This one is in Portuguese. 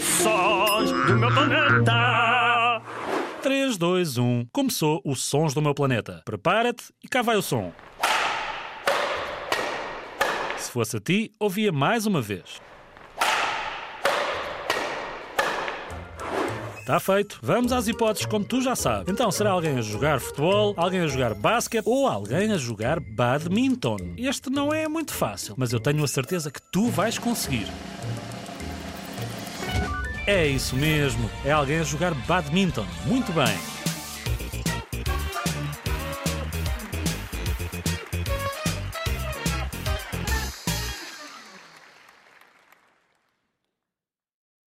Sons do meu planeta. 3, 2, 1. Começou o Sons do meu planeta. Prepara-te e cá vai o som. Se fosse a ti, ouvia mais uma vez. Está feito. Vamos às hipóteses como tu já sabes. Então será alguém a jogar futebol, alguém a jogar basquete ou alguém a jogar badminton. Este não é muito fácil, mas eu tenho a certeza que tu vais conseguir. É isso mesmo, é alguém a jogar badminton. Muito bem.